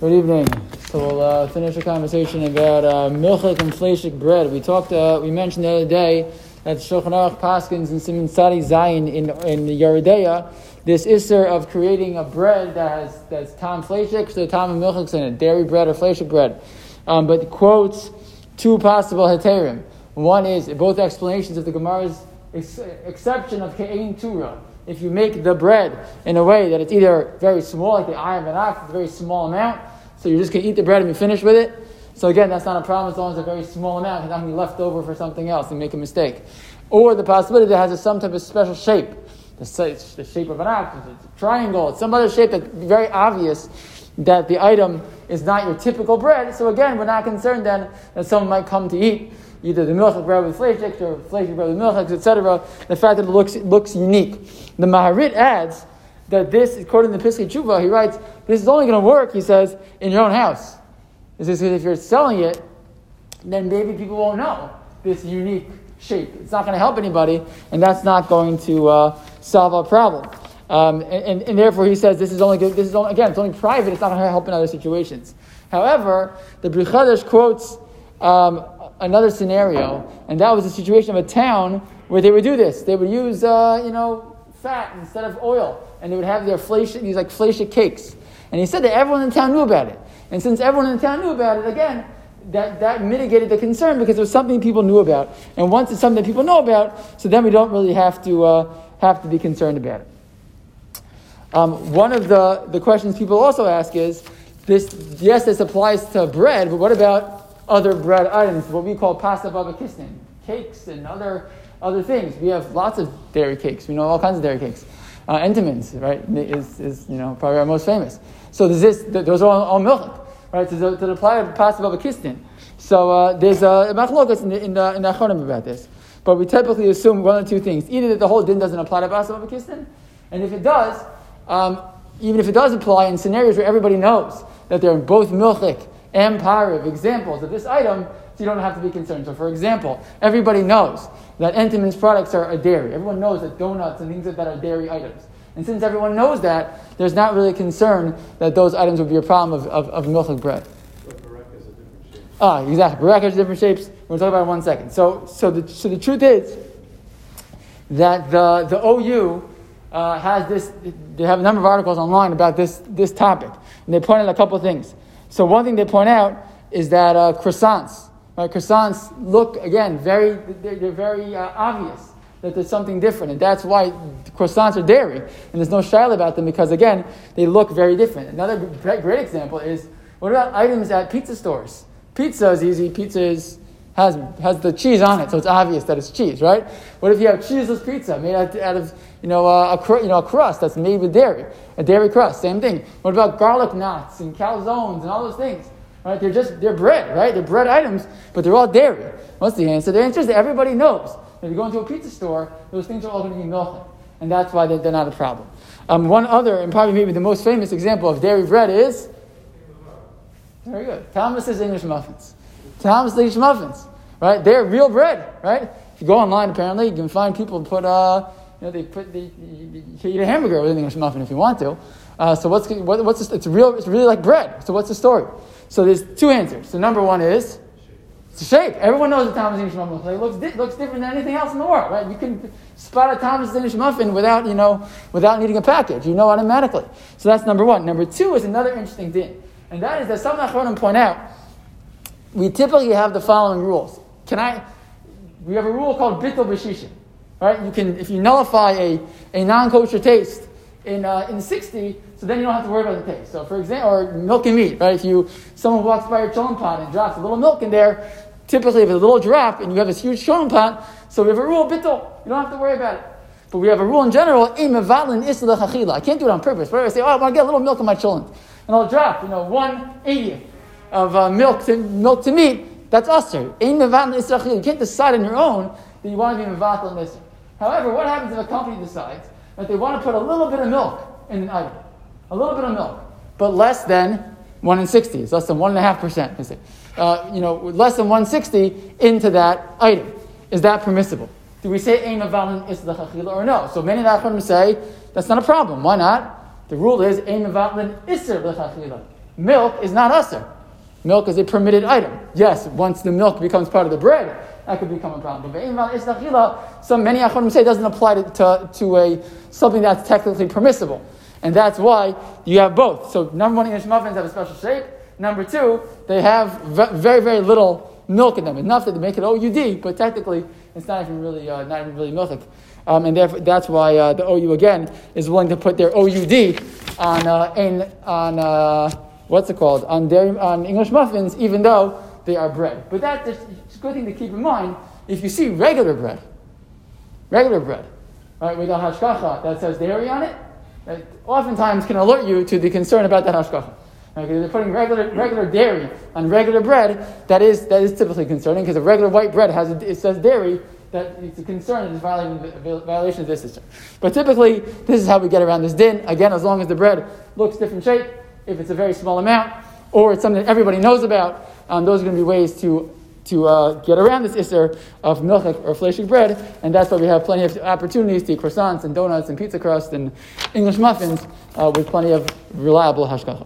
Good evening. So we'll uh, finish the conversation about uh, milchik and fleshik bread. We talked, uh, we mentioned the other day that Shulchan Aruch Paskins and siman tzadi zayin in in Yoreh De'ah, this isser of creating a bread that has that's tam fleshik, so the tam and milchik in it, dairy bread or fleshik bread. Um, but quotes two possible heterim. One is both explanations of the Gemara's ex- exception of ke'ein tura if you make the bread in a way that it's either very small, like the ayam and it's a very small amount, so you're just going to eat the bread and be finished with it. So again, that's not a problem as long as it's a very small amount, because not to be left over for something else and make a mistake. Or the possibility that it has a, some type of special shape. The, the shape of an it's a triangle, it's some other shape that's very obvious that the item is not your typical bread. So again, we're not concerned then that someone might come to eat either the milchik bread with fleshik or fleshik bread with milchik, etc. The fact that it looks, it looks unique. The Maharit adds that this, according to the Pischei Teshuva, he writes, this is only going to work, he says, in your own house. This is if you're selling it, then maybe people won't know this unique shape. It's not going to help anybody, and that's not going to uh, solve our problem. Um, and, and, and, therefore, he says this is only good, this is only, again, it's only private. It's not going to help in other situations. However, the Pri Chadash quotes um, another scenario, and that was a situation of a town where they would do this. They would use, uh, you know, fat instead of oil, and they would have their flesh, these like fleisha cakes. And he said that everyone in the town knew about it. And since everyone in the town knew about it, again, that, that mitigated the concern because it was something people knew about. And once it's something that people know about, so then we don't really have to, uh, have to be concerned about it. Um, one of the, the questions people also ask is, this, yes, this applies to bread, but what about other bread items, what we call pas haba'ah b'kisnin, cakes and other, other things. We have lots of dairy cakes. We know all kinds of dairy cakes. Uh, Entenmann's, right, is, is you know, probably our most famous. So this, those are all, all milk, right, to, to apply to pas haba'ah b'kisnin. So uh, there's a machlokas in the, in the, in the about this. But we typically assume one of two things. Either that the whole din doesn't apply to pas haba'ah b'kisnin, and if it does, um, even if it does apply in scenarios where everybody knows that they're both milchik and of examples of this item, so you don't have to be concerned. So, for example, everybody knows that Entenmann's products are a dairy. Everyone knows that donuts and things like that are dairy items. And since everyone knows that, there's not really a concern that those items would be a problem of, of, of milchik bread. Ah, exactly. Baraka is different shapes. We're going to talk about it in one second. So, so, the, so the truth is that the, the OU uh, has this, they have a number of articles online about this, this topic. And they point out a couple of things. So one thing they point out is that uh, croissants, right? Croissants look again very they're, they're very uh, obvious that there's something different, and that's why croissants are dairy, and there's no style about them because again they look very different. Another great, great example is what about items at pizza stores? Pizza is easy. Pizza is has, has the cheese on it, so it's obvious that it's cheese, right? What if you have cheeseless pizza made out, out of you know, uh, a, you know, a crust that's made with dairy, a dairy crust, same thing. What about garlic knots and calzones and all those things? Right? They're just, they're bread, right? They're bread items, but they're all dairy. What's the answer? The answer is that everybody knows. If you go into a pizza store, those things are all going to be milk. And that's why they're, they're not a problem. Um, one other, and probably maybe the most famous example of dairy bread is, very good, Thomas's English muffins. Thomas's English muffins, right? They're real bread, right? If you go online, apparently, you can find people put, uh, you know, they put the, you can eat a hamburger with an English muffin if you want to. Uh, so what's what, what's the, it's real? It's really like bread. So what's the story? So there's two answers. So number one is it's a shape. Everyone knows a Thomas English muffin it looks di- looks different than anything else in the world, right? You can spot a Thomas English muffin without you know without needing a package. You know automatically. So that's number one. Number two is another interesting thing, and that is that some Achronim point out we typically have the following rules. Can I? We have a rule called bittul b'shishim. Right? You can, if you nullify a, a non-kosher taste in, uh, in 60, so then you don't have to worry about the taste. So for example, or milk and meat, right? If you, someone walks by your cholent pot and drops a little milk in there, typically if it's a little drop and you have this huge cholent pot, so we have a rule, bittul. You don't have to worry about it. But we have a rule in general, I can't do it on purpose. But I say, oh, I want to get a little milk in my cholent. And I'll drop, you know, one eightieth of uh, milk to milk to meat. That's usher. You can't decide on your own that you want to be mevatel in this. However, what happens if a company decides that they want to put a little bit of milk in an item? A little bit of milk, but less than 1 in 60. It's less than 1.5%, is it? Uh, you know, less than 160 into that item. Is that permissible? Do we say ein avalin is the or no? So many of the say that's not a problem. Why not? The rule is ein avalin iser the milk is not usher. Milk is a permitted item. Yes, once the milk becomes part of the bread, that could become a problem. But some many Achronim say doesn't apply to, to, to, a, something that's technically permissible. And that's why you have both. So number one, English muffins have a special shape. Number two, they have very, very little milk in them, enough that they make it OUD, but technically it's not even really, uh, not even really milk. Um, and therefore, that's why uh, the OU again is willing to put their OUD on, uh, in, on uh, what's it called, on, dairy, on English muffins, even though they are bread. But that's a good thing to keep in mind. If you see regular bread, regular bread, right, with a hashgacha that says dairy on it, that oftentimes can alert you to the concern about that hashgacha. Right, they're putting regular, regular dairy on regular bread, that is, that is typically concerning because a regular white bread has a, it says dairy, that it's a concern it's violating violation of this system. But typically, this is how we get around this din. Again, as long as the bread looks different shape, if it's a very small amount, or it's something that everybody knows about, um, those are going to be ways to to uh, get around this isser of milchik or fleshik bread, and that's why we have plenty of opportunities to eat croissants and donuts and pizza crust and English muffins uh, with plenty of reliable hashgachas.